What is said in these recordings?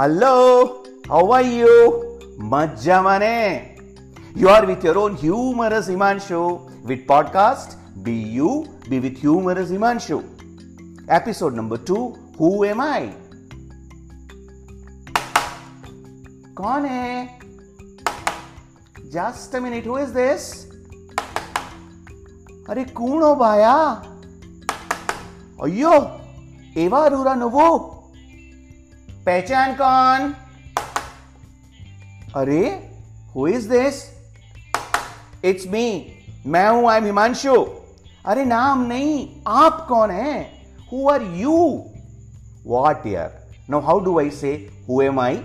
Hello how are you मज्जा माने you are with your own humorous Himanshu with podcast be you be with humorous Himanshu episode number two who am I कौन है? Just a minute who is this अरे कूण हो भाया? अयो एवा रूरा नवो। पहचान कौन अरे who is this it's me मैं हूँ आई एम हिमांशु अरे नाम नहीं आप कौन है हु आर यू वॉट यार no how do I say who am I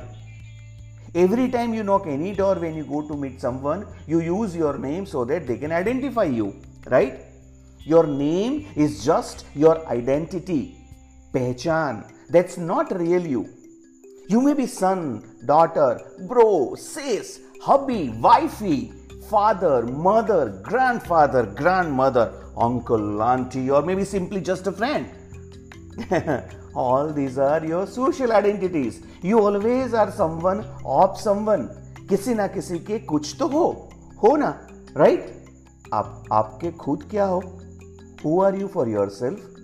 Every time you knock any door when you go to meet someone, you use your name so that they can identify you, right? Your name is just your identity, pehchan. That's not real you. You may be son, daughter, bro, sis, hubby, wifey, father, mother, grandfather, grandmother, uncle, auntie, or maybe simply just a friend. all these are your social identities you always are someone of someone किसी ना किसी के कुछ तो हो हो ना right आप आपके खुद क्या हो who are you for yourself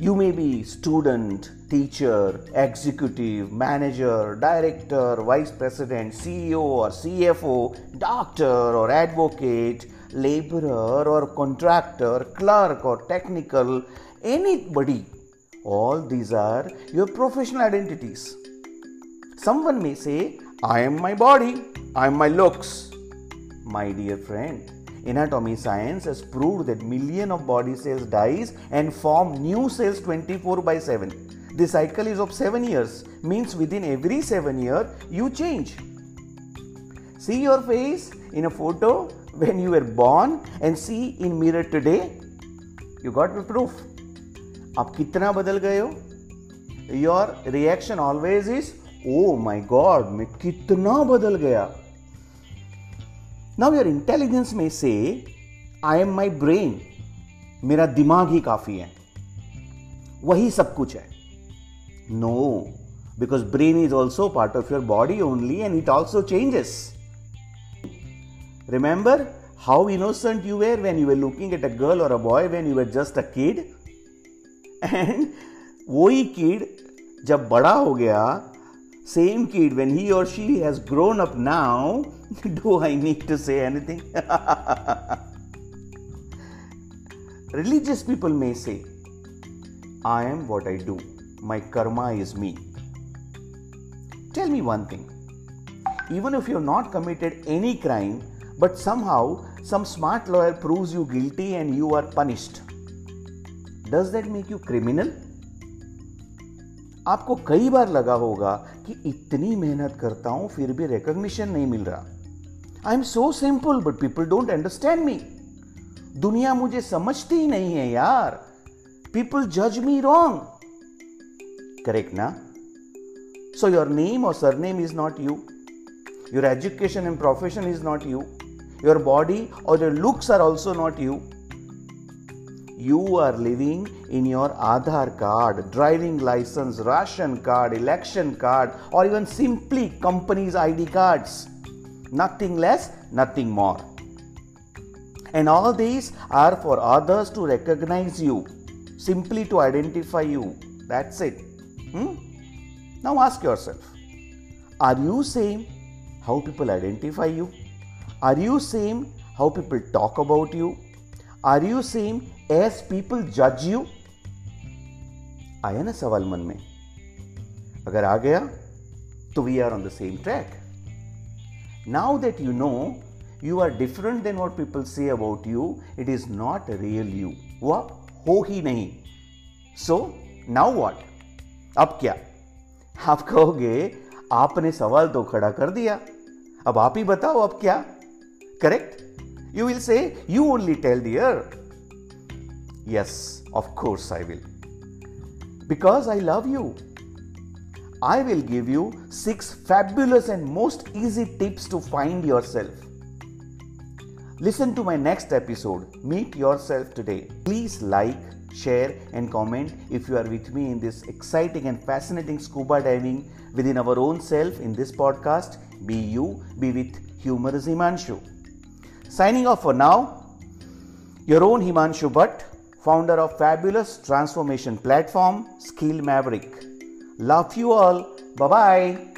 You may be student, teacher, executive, manager, director, vice president, CEO or CFO, doctor or advocate, laborer or contractor, clerk or technical, anybody. All these are your professional identities. Someone may say, I am my body, I am my looks. My dear friend, anatomy science has proved that million of body cells dies and form new cells 24 by 7 the cycle is of 7 years means within every 7 year you change see your face in a photo when you were born and see in mirror today you got the proof आप कितना बदल गए हो your reaction always is oh my God मैं कितना बदल गया now your intelligence में से आई एम माई ब्रेन मेरा दिमाग ही काफ़ी है. वही सब कुछ है। No because brain is also part of your body only and it also changes remember how innocent you were when you were looking at a girl और a boy when you were just a kid and वही kid जब बड़ा हो गया same kid when he or she has grown up now do i need to say anything religious people may say i am what i do my karma is me tell me one thing even if you have not committed any crime but somehow some smart lawyer proves you guilty and you are punished does that make you criminal आपको कई बार लगा होगा कि इतनी मेहनत करता हूँ, फिर भी रिकॉग्निशन नहीं मिल रहा। I am so simple but people don't understand me दुनिया मुझे समझती ही नहीं है यार। पीपल जज मी रॉन्ग करेक्ट ना? सो योर नेम और surname is not you your education and profession is not you your body और your looks are also not you you are living in your Aadhaar card, driving license, ration card, election card, or even simply company's ID cards. Nothing less, nothing more. And all these are for others to recognize you, simply to identify you. That's it. Hmm? Now ask yourself Are you same how people identify you? Are you same how people talk about you? Are you same as people judge you? आया ना सवाल मन में। अगर आ गया तो we are on the same track now that you know you are different than what people say about you it is not real you वो आप हो ही नहीं। सो नाउ वॉट अब क्या? आप कहोगे, आपने सवाल तो खड़ा कर दिया। अब आप ही बताओ अब क्या? Correct You will say, You only tell the earth. Yes, of course I will. Because I love you. I will give you six fabulous and most easy tips to find yourself. Listen to my next episode, Meet Yourself Today. Please like, share, and comment if you are with me in this exciting and fascinating scuba diving within our own self in this podcast. Be you, be with humorous Himanshu. Signing off for now, your own Himanshu Bhatt, founder of fabulous transformation platform Skill Maverick. Love you all. Bye bye.